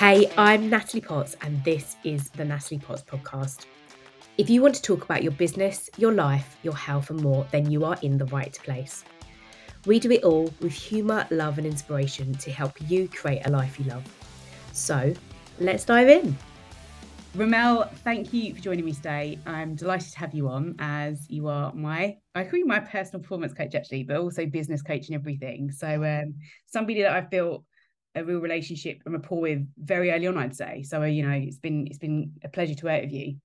Hey, I'm Natalie Potts, and this is the Natalie Potts Podcast. If you want to talk about your business, your life, your health, and more, then you are in the right place. We do it all with humour, love, and inspiration to help you create a life you love. So, let's dive in. Rymel, thank you for joining me today. I'm delighted to have you on as you are my, I call you my personal performance coach actually, but also business coach and everything. So, um, somebody that I've built a real relationship and rapport with very early on, I'd say. So, you know, it's been it's been a pleasure to work with you.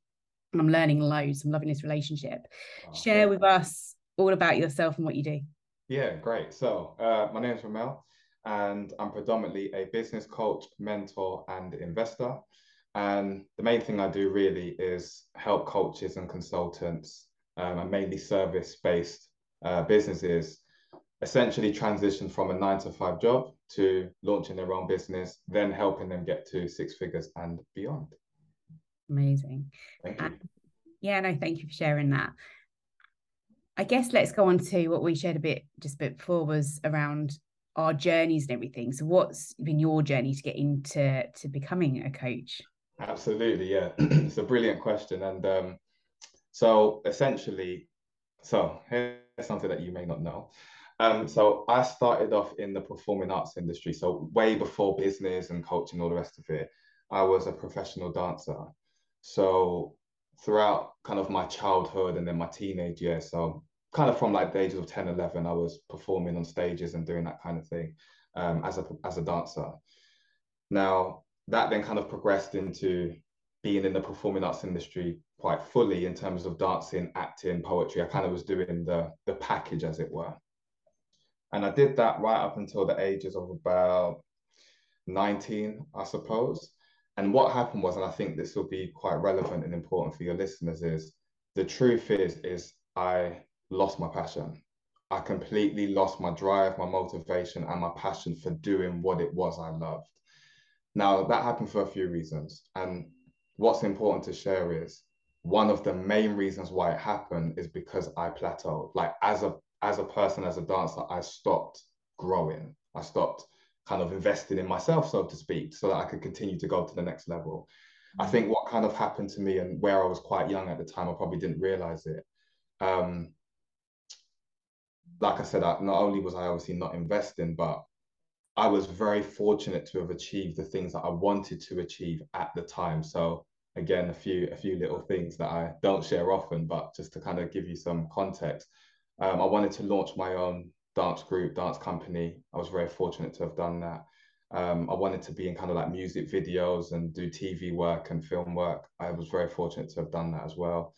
And I'm learning loads. I'm loving this relationship. Oh, Share with us all about yourself and what you do. Yeah, great. So, uh, my name is Rymel, and I'm predominantly a business coach, mentor, and investor. And the main thing I do really is help coaches and consultants, um, and mainly service based uh, businesses essentially transition from a nine to five job to launching their own business, then helping them get to six figures and beyond. Amazing. Uh, yeah, no, thank you for sharing that. I guess let's go on to what we shared a bit just a bit before was around our journeys and everything. So what's been your journey to get into to becoming a coach? Absolutely, yeah. it's a brilliant question. And um, so essentially, so here's something that you may not know. Um, so I started off in the performing arts industry. So way before business and coaching, all the rest of it, I was a professional dancer. So throughout kind of my childhood and then my teenage years, so kind of from like the ages of 10, 11, I was performing on stages and doing that kind of thing um, as a as a dancer. Now that then kind of progressed into being in the performing arts industry quite fully in terms of dancing, acting, poetry. I kind of was doing the the package, as it were. And I did that right up until the ages of about 19, I suppose. And what happened was, and I think this will be quite relevant and important for your listeners, is the truth is, is I lost my passion. I completely lost my drive, my motivation, and my passion for doing what it was I loved. Now, that happened for a few reasons. And what's important to share is one of the main reasons why it happened is because I plateaued. Like as a as a person, as a dancer, I stopped growing. I stopped kind of investing in myself, so to speak, so that I could continue to go to the next level. I think what kind of happened to me and where I was quite young at the time, I probably didn't realize it. Um, like I said, I, not only was I obviously not investing, but I was very fortunate to have achieved the things that I wanted to achieve at the time. So again, a few a few little things that I don't share often, but just to kind of give you some context. Um, I wanted to launch my own dance group, dance company. I was very fortunate to have done that. Um, I wanted to be in kind of like music videos and do TV work and film work. I was very fortunate to have done that as well.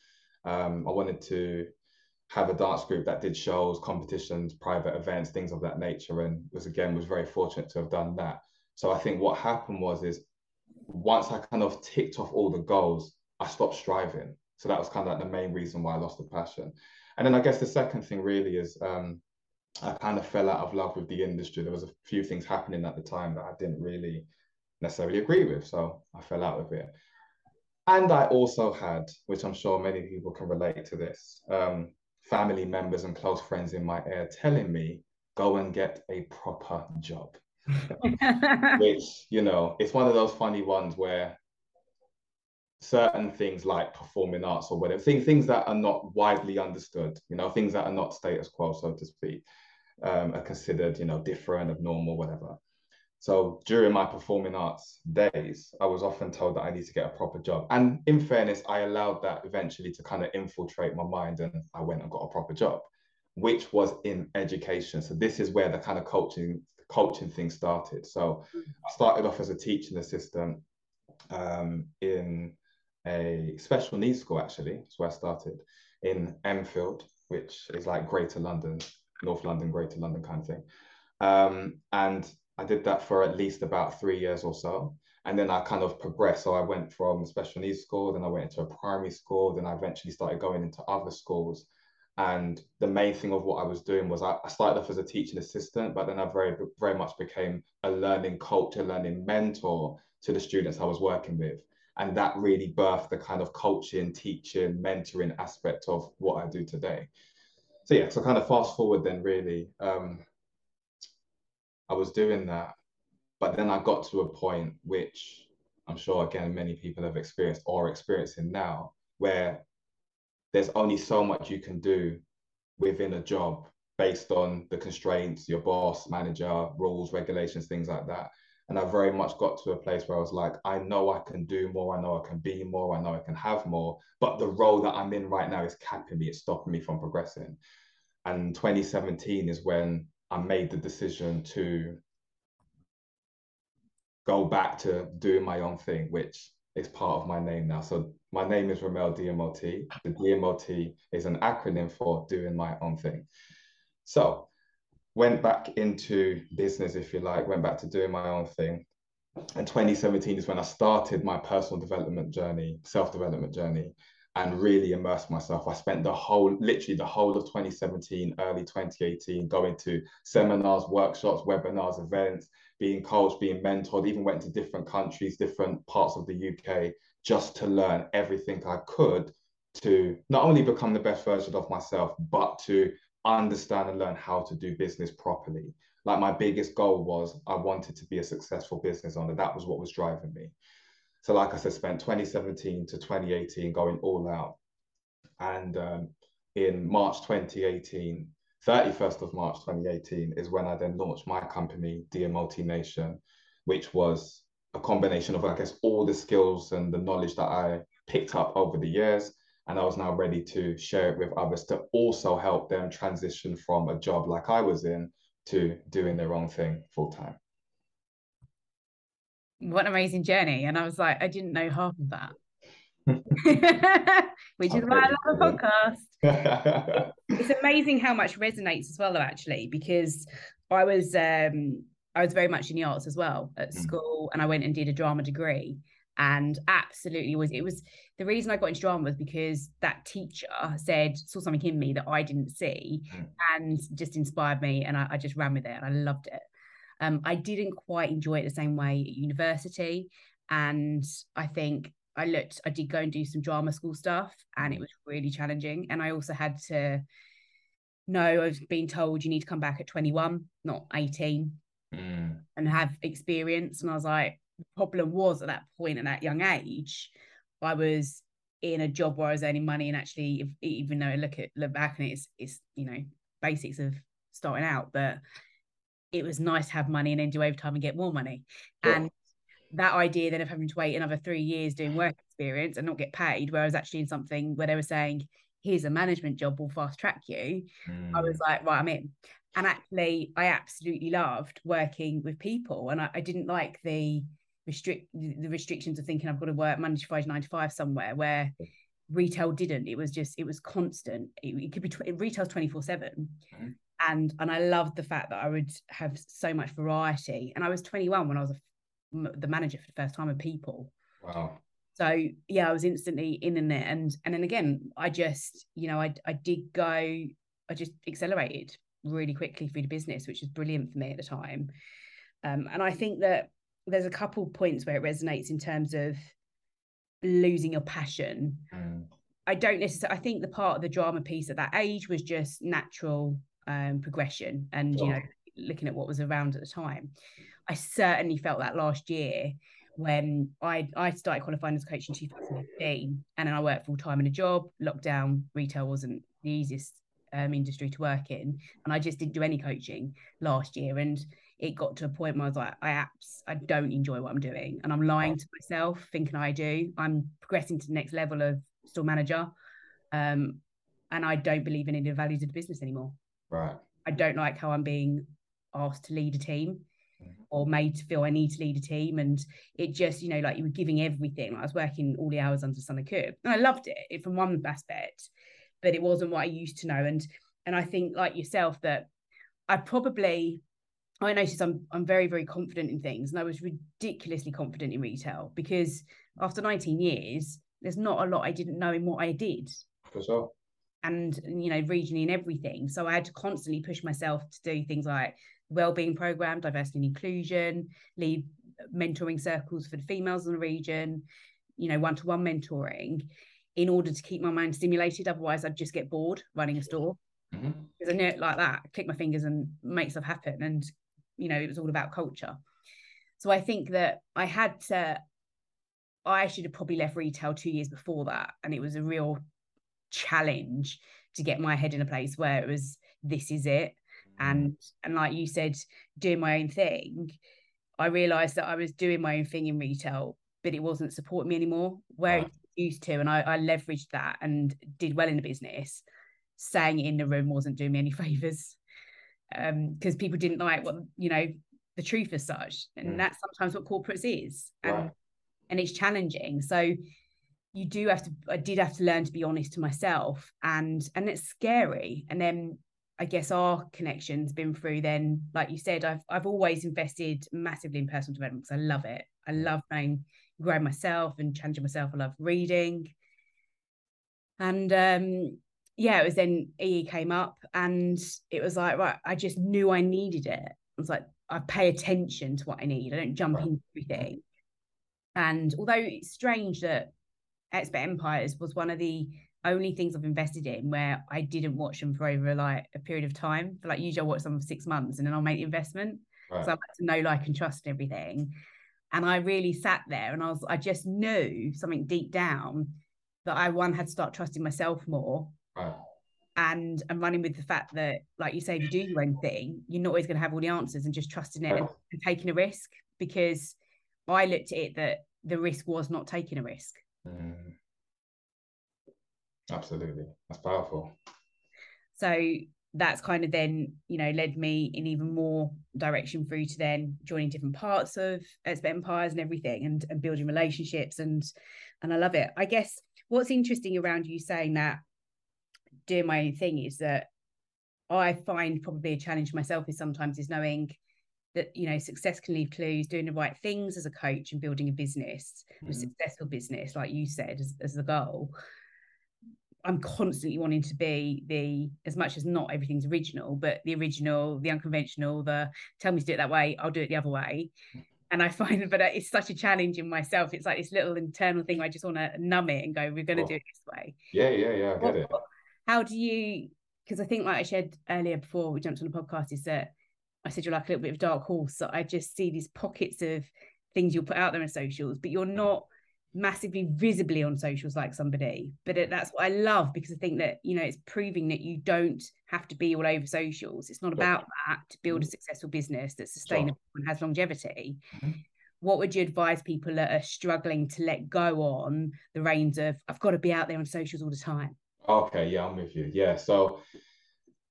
Um, I wanted to have a dance group that did shows, competitions, private events, things of that nature, and was again was very fortunate to have done that. So I think what happened was is once I kind of ticked off all the goals, I stopped striving. So that was kind of like the main reason why I lost the passion. And then I guess the second thing really is um, I kind of fell out of love with the industry. There was a few things happening at the time that I didn't really necessarily agree with, so I fell out of it. And I also had, which I'm sure many people can relate to this, um, family members and close friends in my ear telling me, go and get a proper job. which, you know, it's one of those funny ones where certain things like performing arts or whatever things things that are not widely understood you know things that are not status quo so to speak um, are considered you know different abnormal whatever. So during my performing arts days i was often told that i need to get a proper job. And in fairness i allowed that eventually to kind of infiltrate my mind and i went and got a proper job which was in education. So this is where the kind of coaching coaching thing started. So i started off as a teaching assistant um, in a special needs school, actually. That's where I started in Enfield, which is like Greater London, North London, Greater London kind of thing. Um, and I did that for at least about three years or so. And then I kind of progressed. So I went from special needs school, then I went into a primary school, then I eventually started going into other schools. And the main thing of what I was doing was I, I started off as a teaching assistant, but then I very, very much became a learning a learning mentor to the students I was working with and that really birthed the kind of coaching, teaching, mentoring aspect of what I do today. So yeah, so kind of fast forward then really, um, I was doing that, but then I got to a point which I'm sure again many people have experienced or experiencing now, where there's only so much you can do within a job based on the constraints, your boss, manager, rules, regulations, things like that. And I very much got to a place where I was like, I know I can do more. I know I can be more. I know I can have more. But the role that I'm in right now is capping me. It's stopping me from progressing. And 2017 is when I made the decision to go back to doing my own thing, which is part of my name now. So my name is Rymel Dymot. The Dymot is an acronym for doing my own thing. So went back into business, if you like, went back to doing my own thing. And 2017 is when I started my personal development journey, self-development journey, and really immersed myself. I spent the whole, literally the whole of 2017, early 2018, going to seminars, workshops, webinars, events, being coached, being mentored, even went to different countries, different parts of the UK, just to learn everything I could to not only become the best version of myself, but to understand and learn how to do business properly. Like my biggest goal was I wanted to be a successful business owner. That was what was driving me. So, like I said, spent 2017 to 2018 going all out. And um, in March 2018, 31st of March 2018 is when I then launched my company, Dymot Nation, which was a combination of, I guess, all the skills and the knowledge that I picked up over the years and I was now ready to share it with others to also help them transition from a job like I was in to doing their own thing full time. What an amazing journey. And I was like, I didn't know half of that. Which is why I love the podcast. it's amazing how much resonates as well, though, actually, because I was um I was very much in the arts as well at mm. school and I went and did a drama degree and absolutely was it was the reason I got into drama was because that teacher said saw something in me that I didn't see mm. and just inspired me and I, I, just ran with it and I loved it. Um, I didn't quite enjoy it the same way at university and I think I looked I did go and do some drama school stuff and it mm. was really challenging and I also had to know I was being told you need to come back at 21 not 18 mm. and have experience and I was like the problem was at that point at that young age, I was in a job where I was earning money, and actually, if, even though I look at look back and it's it's you know basics of starting out, but it was nice to have money and then do overtime and get more money. And that idea then of having to wait another three years doing work experience and not get paid, where I was actually in something where they were saying, here's a management job, we'll fast track you. Mm. I was mm. like, right, I'm in. And actually, I absolutely loved working with people. And I, I didn't like the restrict the restrictions of thinking I've got to work Monday to Friday nine to five somewhere where retail didn't. It was just it was constant. It, it could be tw- retail's twenty four seven, mm-hmm. and and I loved the fact that I would have so much variety. And I was twenty one when I was a, the manager for the first time of People. Wow. So yeah, I was instantly in and there, and and then again, I just you know I I did go, I just accelerated really quickly through the business, which was brilliant for me at the time. Um, and I think that there's a couple points where it resonates in terms of losing your passion. Mm. I don't necessarily. I think the part of the drama piece at that age was just natural um, progression, and you know, looking at what was around at the time. I certainly felt that last year when I I started qualifying as a coach in 2015, and then I worked full time in a job. Lockdown retail wasn't the easiest um, industry to work in, and I just didn't do any coaching last year. And it got to a point where I was like, I apps, I don't enjoy what I'm doing. And I'm lying to myself, thinking I do. I'm progressing to the next level of store manager. Um, and I don't believe in any of the values of the business anymore. Right. I don't like how I'm being asked to lead a team mm-hmm. or made to feel I need to lead a team. And it just, you know, like you were giving everything. Like I was working all the hours under the sun I could. And I loved it, it from one aspect, but it wasn't what I used to know. And and I think like yourself that I probably I noticed I'm I'm very very confident in things, and I was ridiculously confident in retail because after 19 years, there's not a lot I didn't know in what I did. For sure. And you know, regionally and everything, so I had to constantly push myself to do things like well-being program, diversity and inclusion, lead mentoring circles for the females in the region, you know, one-to-one mentoring, in order to keep my mind stimulated. Otherwise, I'd just get bored running a store. Mm-hmm. Because I knew it like that, click my fingers and make stuff happen. And you know it was all about culture so i think that i had to I should have probably left retail two years before that. And it was a real challenge to get my head in a place where it was, this is it. Mm. And and like you said, doing my own thing, I realized that I was doing my own thing in retail, but it wasn't supporting me anymore where right. used to. And I, I leveraged that and did well in the business. Saying it in the room wasn't doing me any favors um because people didn't like what you know the truth as such and mm. that's sometimes what corporates is and right. and it's challenging so you do have to i did have to learn to be honest to myself and and it's scary and then i guess our connection's been through then like you said i've i've always invested massively in personal development because i love it i mm. love knowing growing myself and challenging myself i love reading and um yeah, it was then EE came up and it was like, right, I just knew I needed it. I was like, I pay attention to what I need. I don't jump into everything. And although it's strange that Expert Empires was one of the only things I've invested in where I didn't watch them for over like a period of time. For like usually I watch them for six months and then I'll make the investment. Right. So I like to know, like, and trust and everything. And I really sat there and I was, I just knew something deep down that I one had to start trusting myself more Right. And I'm running with the fact that, like you say, if you do your own thing, you're not always going to have all the answers and just trusting it and, and taking a risk. Because I looked at it that the risk was not taking a risk. Mm. Absolutely. That's powerful. So that's kind of then, you know, led me in even more direction through to then joining different parts of Expert Empires and everything and, and building relationships and and I love it. I guess what's interesting around you saying that doing my own thing is that I find probably a challenge myself is sometimes is knowing that you know success can leave clues doing the right things as a coach and building a business mm-hmm. a successful business like you said as, as the goal i'm constantly wanting to be the as much as not everything's original but the original the unconventional the tell me to do it that way i'll do it the other way and i find but it's such a challenge in myself it's like this little internal thing i just want to numb it and go we're going to oh. do it this way yeah yeah yeah i get it how do you because I think like I shared earlier before we jumped on the podcast is that I said you're like a little bit of dark horse. So I just see these pockets of things you'll put out there in socials, but you're not massively visibly on socials like somebody. But it, that's what I love because I think that you know it's proving that you don't have to be all over socials. It's not about that to build a mm-hmm. successful business that's sustainable sure. and has longevity. Mm-hmm. What would you advise people that are struggling to let go on the reins of I've got to be out there on socials all the time? Okay, yeah, I'm with you. Yeah, so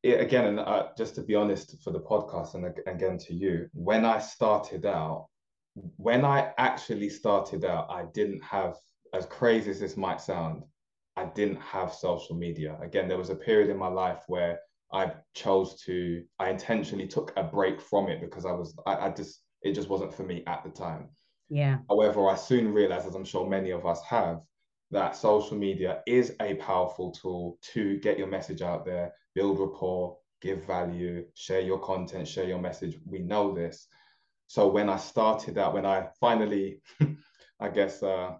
it, again, and uh, just to be honest for the podcast, and again to you, when I started out, when I actually started out, I didn't have, as crazy as this might sound, I didn't have social media. Again, there was a period in my life where I chose to, I intentionally took a break from it because I was, I, I just, it just wasn't for me at the time. Yeah. However, I soon realized, as I'm sure many of us have, that social media is a powerful tool to get your message out there, build rapport, give value, share your content, share your message. We know this. So when I started out, when I finally, I guess, uh,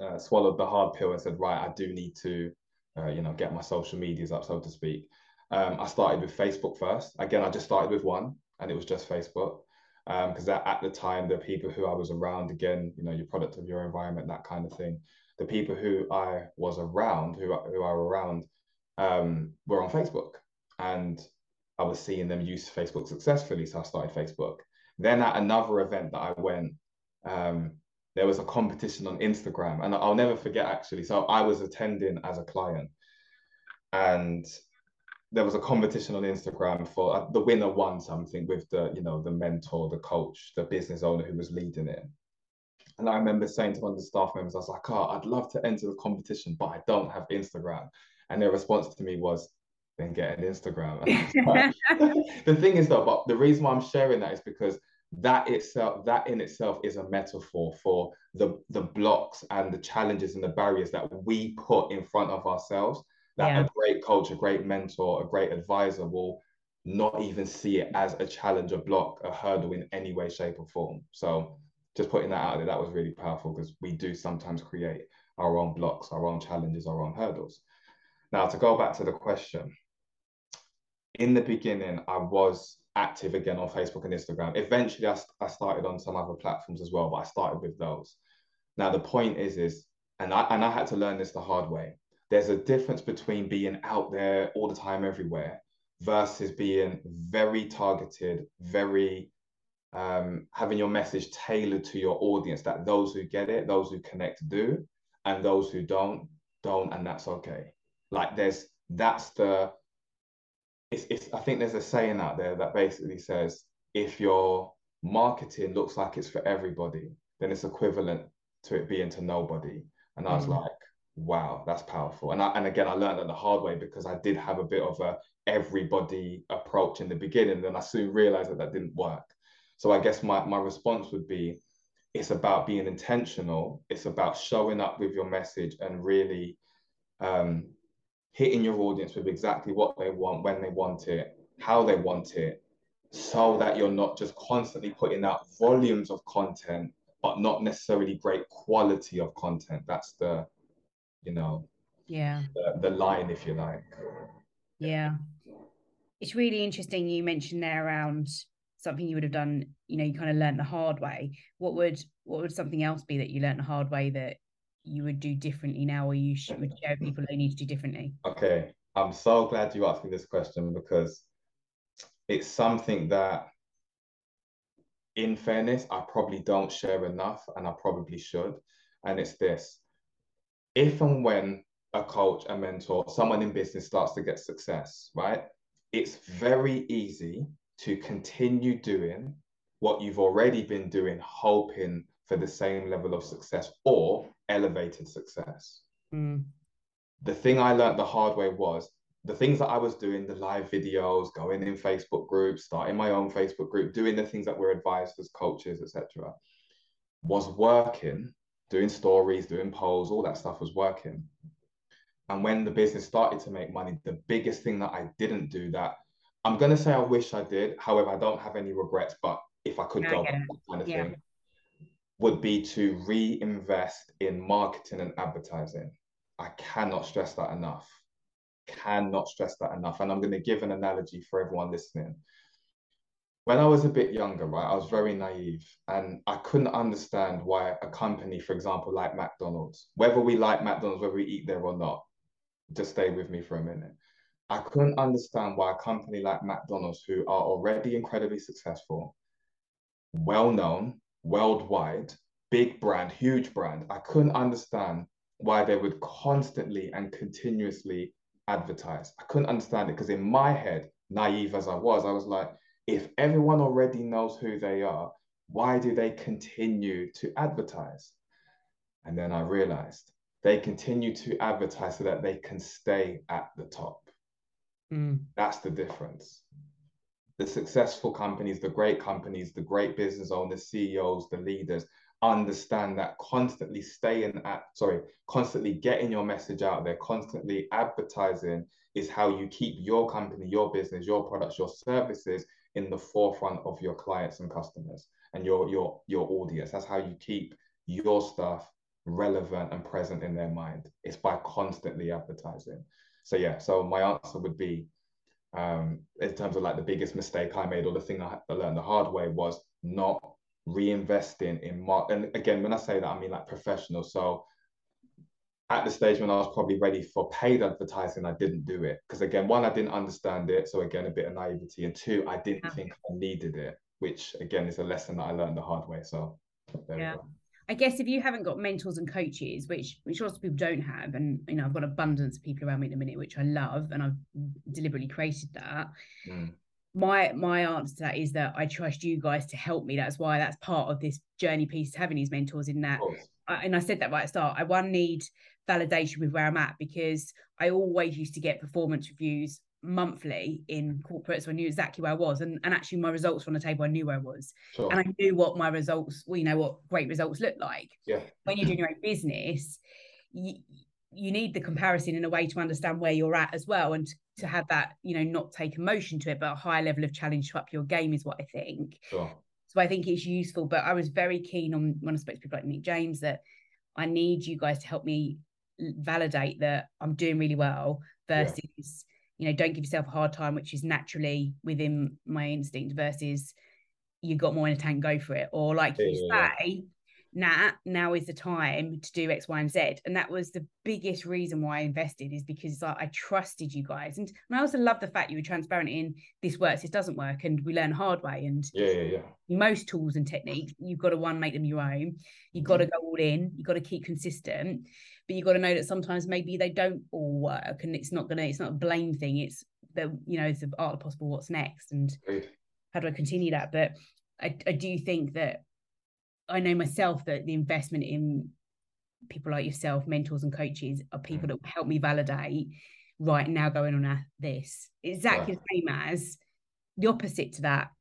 uh, swallowed the hard pill and said, right, I do need to, uh, you know, get my social medias up, so to speak. Um, I started with Facebook first. Again, I just started with one, and it was just Facebook. Because um, at the time, the people who I was around, again, you know, your product of your environment, that kind of thing the people who I was around, who, who are around, um, were on Facebook. And I was seeing them use Facebook successfully. So I started Facebook. Then at another event that I went, um, there was a competition on Instagram. And I'll never forget actually. So I was attending as a client. And there was a competition on Instagram for uh, the winner won something with the, you know, the mentor, the coach, the business owner who was leading it. And I remember saying to one of the staff members, I was like, oh, I'd love to enter the competition, but I don't have Instagram. And their response to me was, then get an Instagram. the thing is though, but the reason why I'm sharing that is because that itself, that in itself is a metaphor for the the blocks and the challenges and the barriers that we put in front of ourselves. That yeah. a great coach, a great mentor, a great advisor will not even see it as a challenge, a block, a hurdle in any way, shape, or form. So just putting that out there, that was really powerful because we do sometimes create our own blocks, our own challenges, our own hurdles. Now, to go back to the question, in the beginning, I was active again on Facebook and Instagram. Eventually, I, I started on some other platforms as well, but I started with those. Now the point is, is and I and I had to learn this the hard way. There's a difference between being out there all the time, everywhere, versus being very targeted, very um, having your message tailored to your audience. That those who get it, those who connect, do, and those who don't, don't, and that's okay. Like there's that's the it's, it's I think there's a saying out there that basically says if your marketing looks like it's for everybody, then it's equivalent to it being to nobody. And I was mm. like, wow, that's powerful. And I, and again, I learned that the hard way because I did have a bit of a everybody approach in the beginning. And I soon realized that that didn't work. So I guess my, my response would be, it's about being intentional. It's about showing up with your message and really um, hitting your audience with exactly what they want, when they want it, how they want it, so that you're not just constantly putting out volumes of content, but not necessarily great quality of content. That's the, you know, yeah, the, the line, if you like. Yeah. It's really interesting you mentioned there around something you would have done, you know, you kind of learned the hard way. What would what would something else be that you learned the hard way that you would do differently now or you should, would share people they need to do differently? Okay. I'm so glad you asked me this question because it's something that in fairness, I probably don't share enough and I probably should. And it's this if and when a coach, a mentor, someone in business starts to get success, right? It's very easy to continue doing what you've already been doing, hoping for the same level of success or elevated success. Mm. The thing I learned the hard way was the things that I was doing, the live videos, going in Facebook groups, starting my own Facebook group, doing the things that we're advised as coaches, etc., was working, doing stories, doing polls, all that stuff was working. And when the business started to make money, the biggest thing that I didn't do that I'm gonna say I wish I did. However, I don't have any regrets, but if I could go back, kind of yeah. thing, would be to reinvest in marketing and advertising. I cannot stress that enough cannot stress that enough. And I'm going to give an analogy for everyone listening. When I was a bit younger, right, I was very naive and I couldn't understand why a company, for example, like McDonald's, whether we like McDonald's, whether we eat there or not, just stay with me for a minute. I couldn't understand why a company like McDonald's, who are already incredibly successful, well known, worldwide, big brand, huge brand, I couldn't understand why they would constantly and continuously advertise. I couldn't understand it because in my head, naive as I was, I was like, if everyone already knows who they are, why do they continue to advertise? And then I realized they continue to advertise so that they can stay at the top. Mm. That's the difference. The successful companies, the great companies, the great business owners, CEOs, the leaders, understand that constantly staying at sorry constantly getting your message out there constantly advertising is how you keep your company your business your products your services in the forefront of your clients and customers and your your your audience that's how you keep your stuff relevant and present in their mind it's by constantly advertising so yeah so my answer would be um in terms of like the biggest mistake i made or the thing i learned the hard way was not reinvesting in mark and again when i say that i mean like professional. So at the stage when i was probably ready for paid advertising i didn't do it. Because again one i didn't understand it. So again a bit of naivety. And two i didn't yeah. think i needed it which again is a lesson that i learned the hard way. So yeah I guess if you haven't got mentors and coaches, which which lots of people don't have, and you know I've got abundance of people around me at the minute, which I love, and I've deliberately created that. Mm my my answer to that is that I trust you guys to help me. That's why that's part of this journey piece having these mentors in that. I, and I said that right at the start. I one need validation with where I'm at because I always used to get performance reviews monthly in corporate, so I knew exactly where I was, and and actually my results were on the table. I knew where I was, sure. and I knew what my results. Well, you know what great results look like. Yeah. When you're doing your own business, you, you need the comparison in a way to understand where you're at as well and to have that you know not take emotion to it but a higher level of challenge to up your game is what i think sure. so i think it's useful but i was very keen on when i spoke to people like nick james that i need you guys to help me validate that i'm doing really well versus yeah. You know don't give yourself a hard time which is naturally within my instinct versus you got more in a tank go for it or like yeah, you say Nat, now is the time to do X, Y, and Z. And that was the biggest reason why I invested is because like, I trusted you guys. And, and I also love the fact you were transparent in this works, this doesn't work, and we learn hard way. And yeah, yeah, yeah. Most tools and techniques, you've got to one, make them your own. You've got to mm-hmm. go all in, you've got to keep consistent, but you've got to know that sometimes maybe they don't all work and it's not gonna, it's not a blame thing. It's the, you know, it's the art of possible what's next. And how do I continue that? But I, I do think that I know myself that the investment in people like yourself, mentors and coaches, are people mm. that help me validate. Right now, going on a, this exactly the same as the opposite to that.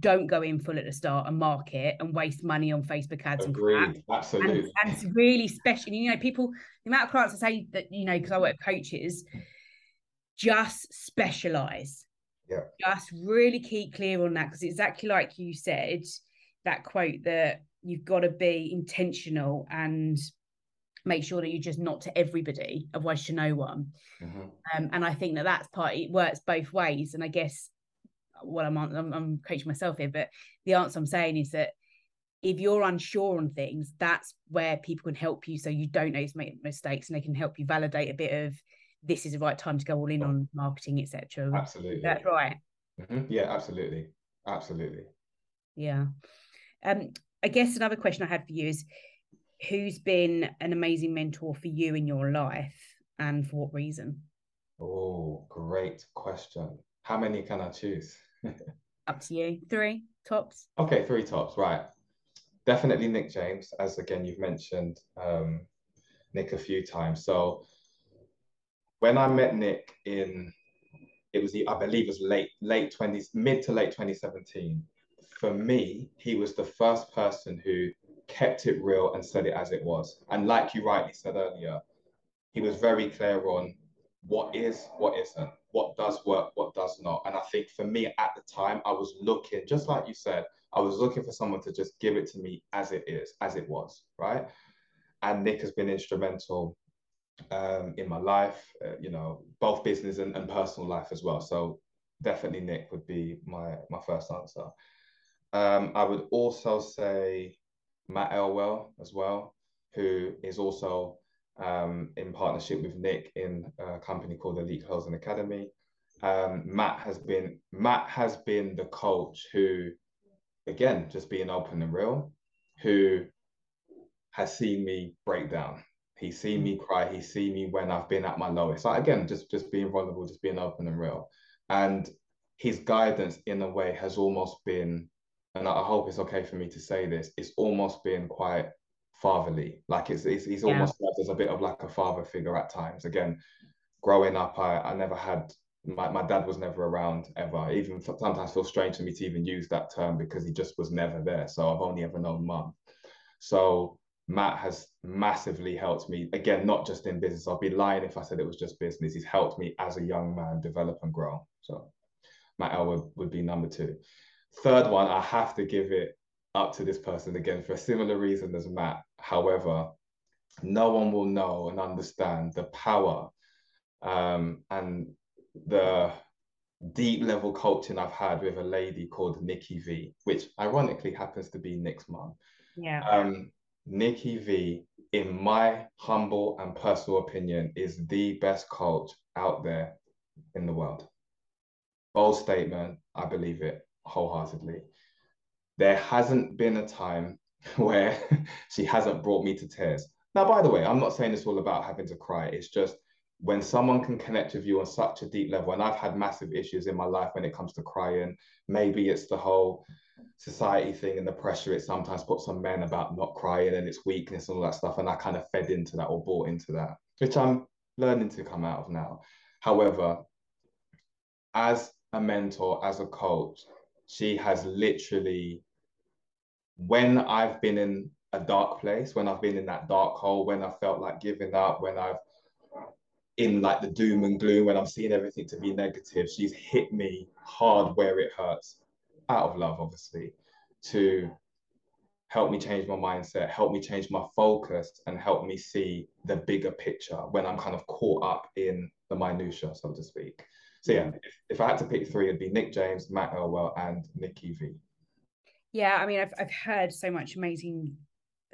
Don't go in full at the start and market and waste money on Facebook ads. Agreed, absolutely. And, and it's really special. You know, people, the amount of clients I say that, you know, because I work with coaches, just specialize. Yeah. Just really keep clear on that because exactly like you said, that quote that you've got to be intentional and make sure that you're just not to everybody otherwise to no one mm-hmm. um, and i think that that's part it works both ways and i guess what I'm, I'm i'm coaching myself here but the answer i'm saying is that if you're unsure on things that's where people can help you so you don't know to make mistakes and they can help you validate a bit of this is the right time to go all in on marketing etc absolutely that's right mm-hmm. yeah absolutely absolutely yeah um I guess another question I had for you is who's been an amazing mentor for you in your life and for what reason? Oh, great question. How many can I choose? Up to you. Three tops. Okay, three tops. Right. Definitely Nick James, as again you've mentioned um, Nick a few times. So when I met Nick in it was the I believe it was late late twenties, mid to late 2017 for me, he was the first person who kept it real and said it as it was. And like you rightly said earlier, he was very clear on what is, what isn't, what does work, what does not. And I think for me at the time, I was looking, just like you said, I was looking for someone to just give it to me as it is, as it was, right? And Nick has been instrumental um, in my life, uh, you know, both business and, and personal life as well. So definitely Nick would be my my first answer. Um, I would also say Matt Elwell as well, who is also um, in partnership with Nick in a company called Elite Closing Academy. Um, Matt has been Matt has been the coach who, again, just being open and real, who has seen me break down. He's seen me cry. He's seen me when I've been at my lowest. So again, just just being vulnerable, just being open and real. And his guidance, in a way, has almost been and I hope it's okay for me to say this, it's almost been quite fatherly. Like it's, it's he's yeah. almost served as a bit of like a father figure at times. Again, growing up, I, I never had my, my dad was never around ever. Even sometimes feels strange for me to even use that term because he just was never there. So I've only ever known mum. So Matt has massively helped me. Again, not just in business. I'd be lying if I said it was just business. He's helped me as a young man develop and grow. So Matt Elwell would be number two. Third one, I have to give it up to this person again for a similar reason as Matt. However, no one will know and understand the power um, and the deep level coaching I've had with a lady called Nikki V, which ironically happens to be Nick's mom. Yeah. Um, Nikki V, in my humble and personal opinion, is the best coach out there in the world. Bold statement, I believe it wholeheartedly. There hasn't been a time where she hasn't brought me to tears. Now, by the way, I'm not saying it's all about having to cry. It's just when someone can connect with you on such a deep level, and I've had massive issues in my life when it comes to crying. Maybe it's the whole society thing and the pressure it sometimes puts on men about not crying and its weakness and all that stuff. And I kind of fed into that or bought into that, which I'm learning to come out of now. However, as a mentor, as a coach, she has literally, when I've been in a dark place, when I've been in that dark hole, when I felt like giving up, when I've in like the doom and gloom, when I'm seeing everything to be negative, she's hit me hard where it hurts, out of love, obviously, to help me change my mindset, help me change my focus, and help me see the bigger picture when I'm kind of caught up in the minutia, so to speak. So yeah, mm. if, if I had to pick three, it'd be Nick James, Matt Elwell, and Nikki V. Yeah, I mean, I've I've heard so much amazing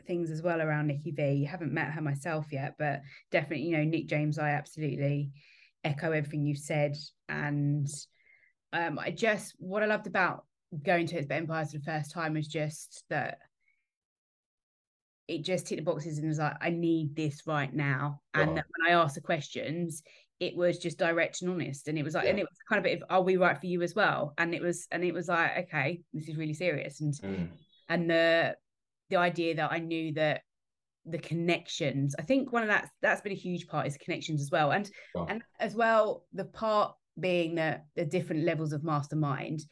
things as well around Nikki V. haven't met her myself yet, but definitely, you know, Nick James, I absolutely echo everything you said. And um, I just what I loved about going to its Empires for the first time was just that it just ticked the boxes and was like, I need this right now. And when I asked the questions, it was just direct and honest. And it was like, yeah. and it was kind of a bit of, are we right for you as well? And it was, and it was like, okay, this is really serious. And mm. and the the idea that I knew that the connections, I think one of that that's been a huge part is connections as well. And oh. and as well, the part being that the different levels of mastermind,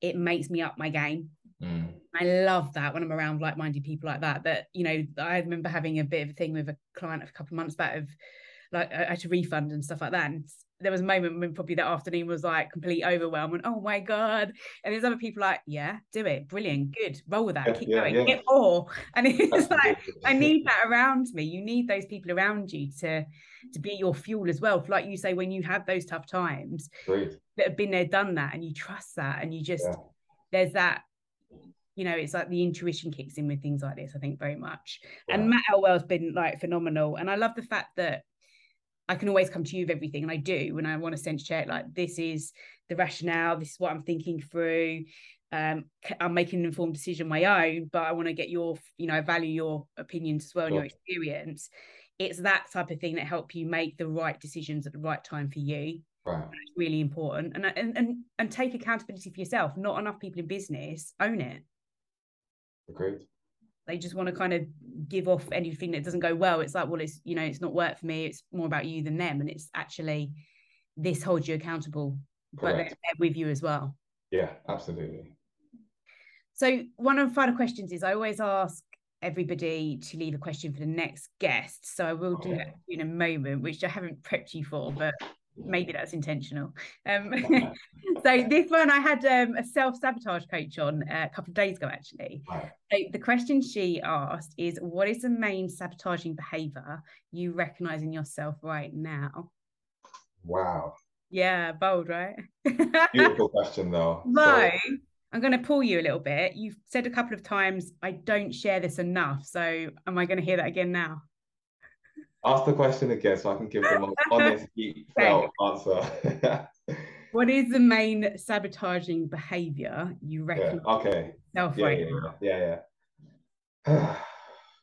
it makes me up my game. Mm. I love that when I'm around like-minded people like that. That you know, I remember having a bit of a thing with a client of a couple of months back of like I had to refund and stuff like that. And there was a moment when probably that afternoon was like complete overwhelm and oh my god. And there's other people like, yeah, do it, brilliant, good, roll with that, yeah, keep yeah, going, yeah. get more. And it's like I need that around me. You need those people around you to to be your fuel as well. Like you say, when you have those tough times Great. that have been there, done that, and you trust that, and you just there's that you know, it's like the intuition kicks in with things like this, I think, very much. Yeah. And Matt Elwell's been like phenomenal. And I love the fact that I can always come to you with everything, and I do when I want to sense check. Like this is the rationale. This is what I'm thinking through. Um, I'm making an informed decision my own, but I want to get your, you know, value your opinions as well and your experience. It's that type of thing that help you make the right decisions at the right time for you. Right. It's really important, and and and and take accountability for yourself. Not enough people in business own it. Agreed they just want to kind of give off anything that doesn't go well. It's like well it's you know it's not work for me. It's more about you than them. And it's actually this holds you accountable Correct. but they're with you as well. Yeah absolutely. So one of the final questions is i always ask everybody to leave a question for the next guest. So i will do that in a moment which i haven't prepped you for but maybe that's intentional. Um, so this one I had um, a self sabotage coach on uh, a couple of days ago actually. So the question she asked is, "What is the main sabotaging behavior you recognise in yourself right now?" Wow. Yeah, bold, right? Beautiful question though. No. So... I'm going to pull you a little bit. You've said a couple of times, I don't share this enough. So, am I going to hear that again now? Ask the question again so I can give the most honest, felt answer. what is the main sabotaging behavior you reckon? Yeah, okay. yeah, right yeah, yeah, yeah, yeah.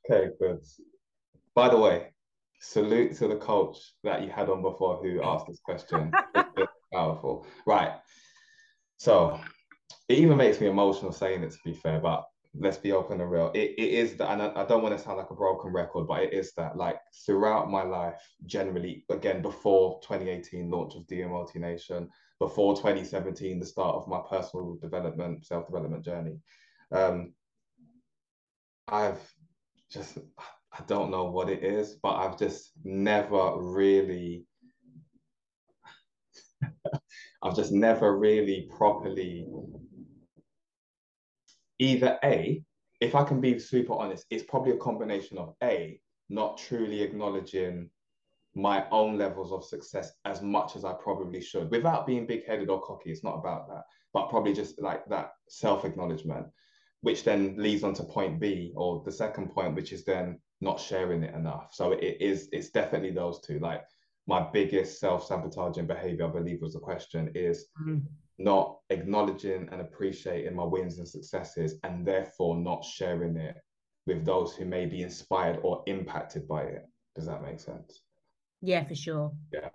okay, good. By the way, salute to the coach that you had on before who asked this question. powerful. Right. So it even makes me emotional saying it to be fair, but let's be open and real. It, it is that, and I, I don't want to sound like a broken record, but it is that like throughout my life, generally, again, before 2018 launch of Dymot Nation, before 2017, the start of my personal development, self development journey, um, I've just, I don't know what it is, but I've just never really, I've just never really properly either A, if I can be super honest, it's probably a combination of A, not truly acknowledging my own levels of success as much as I probably should without being big headed or cocky. It's not about that, but probably just like that self acknowledgement, which then leads on to point B or the second point, which is then not sharing it enough. So it is, it's definitely those two. Like my biggest self sabotaging behavior, I believe was the question, is mm-hmm not acknowledging and appreciating my wins and successes and therefore not sharing it with those who may be inspired or impacted by it. Does that make sense? Yeah, for sure. Yeah.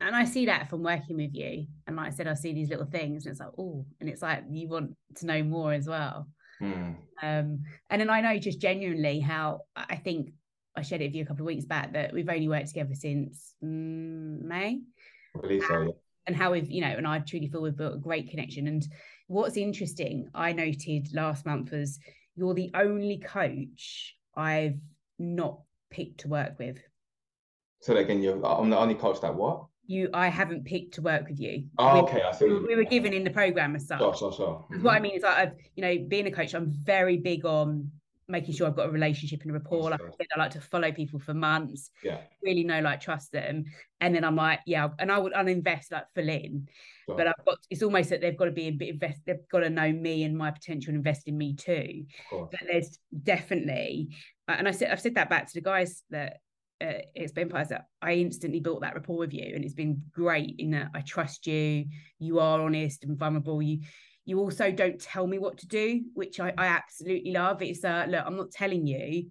And I see that from working with you. And like I said, I see these little things and it's like, oh, and it's like you want to know more as well. Mm. Um, and then I know just genuinely how I think I shared it with you a couple of weeks back that we've only worked together since mm, May. I believe so, and how we've you know and i truly feel we've built a great connection. And what's interesting i noted last month was you're the only coach i've not picked to work with. So again you're i'm the only coach that what? You i haven't picked to work with you. Oh, okay i see. we were given in the program as such. Sure, sure, sure. Mm-hmm. what i mean is like I've, you know being a coach i'm very big on making sure I've got a relationship and a rapport. Like I said, I like to follow people for months. Yeah. Really know, like trust them. And then I'm like, yeah, and I would uninvest like full in. Sure. But I've got it's almost that they've got to be a bit invest, they've got to know me and my potential and invest in me too. But there's definitely and I said I've said that back to the guys that uh, it's been that I instantly built that rapport with you, and it's been great in that I trust you. You are honest and vulnerable. You you also don't tell me what to do, which I, I absolutely love. It's uh, look, I'm not telling you,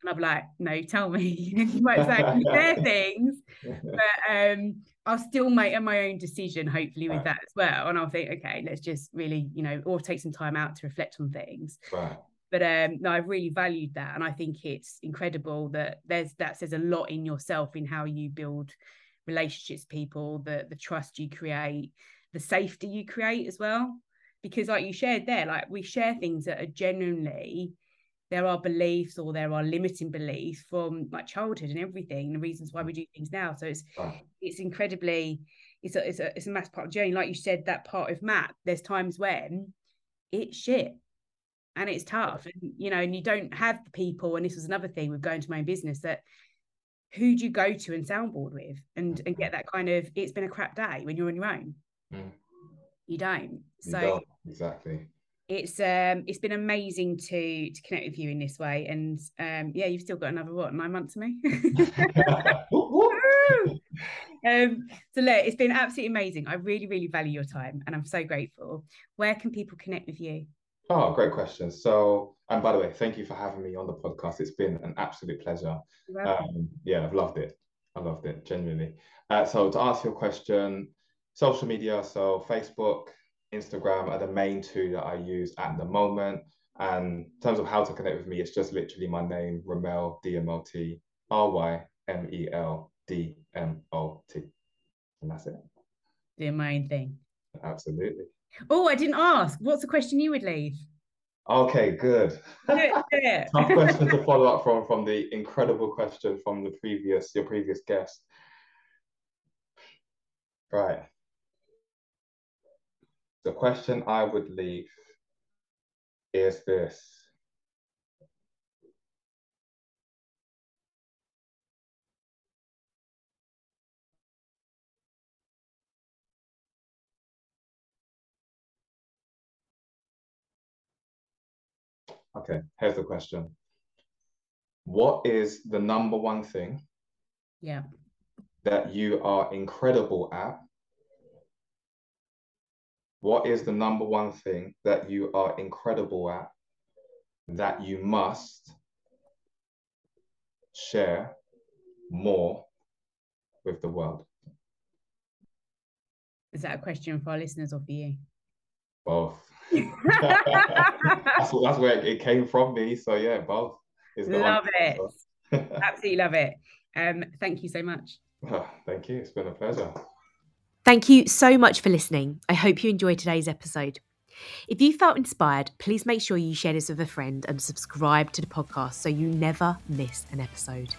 and I'm like, no, tell me. you might say there things, but um, I'll still make my own decision, hopefully, with right. that as well. And I'll think, okay, let's just really, you know, or take some time out to reflect on things. Right but um no i've really valued that and i think it's incredible that there's that says a lot in yourself in how you build relationships people the the trust you create the safety you create as well because like you shared there like we share things that are genuinely there are beliefs or there are limiting beliefs from like childhood and everything the reasons why we do things now. So it's it's incredibly it's a, it's a it's a mass part of the journey. Like you said that part of map there's times when it's shit and it's tough and you know and you don't have the people and this was another thing with going to my own business that who do you go to and soundboard with? And and get that kind of it's been a crap day when you're on your own. Mm. You don't you so don't. exactly it's um it's been amazing to to connect with you in this way and um yeah you've still got another what nine months to me um so look it's been absolutely amazing i really really value your time and i'm so grateful where can people connect with you Oh, great question. So, and by the way, thank you for having me on the podcast. It's been an absolute pleasure. Um, yeah, I've loved it. I loved it, genuinely. Uh, so, to answer your question, social media, so Facebook, Instagram are the main two that I use at the moment. And in terms of how to connect with me, it's just literally my name, Rymel D M O T, R Y M E L D M O T. And that's it. The main thing. Absolutely. Oh, I didn't ask. What's the question you would leave? Okay, good. Tough question to follow up from from the incredible question from the previous your previous guest. Right. The question I would leave is this. Okay, here's the question. What is the number one thing yeah. that you are incredible at? What is the number one thing that you are incredible at that you must share more with the world? Is that a question for our listeners or for you? Both. that's, that's where it came from me. So yeah, both. love it. Absolutely love it. Um, thank you so much. thank you. It's been a pleasure. Thank you so much for listening. I hope you enjoyed today's episode. If you felt inspired, please make sure you share this with a friend and subscribe to the podcast so you never miss an episode.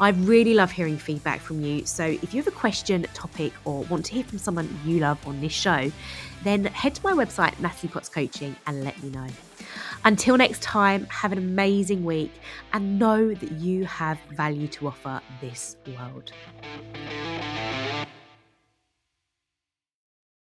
I really love hearing feedback from you. So if you have a question, topic, or want to hear from someone you love on this show, then head to my website, Natalie Potts Coaching, and let me know. Until next time, have an amazing week and know that you have value to offer this world.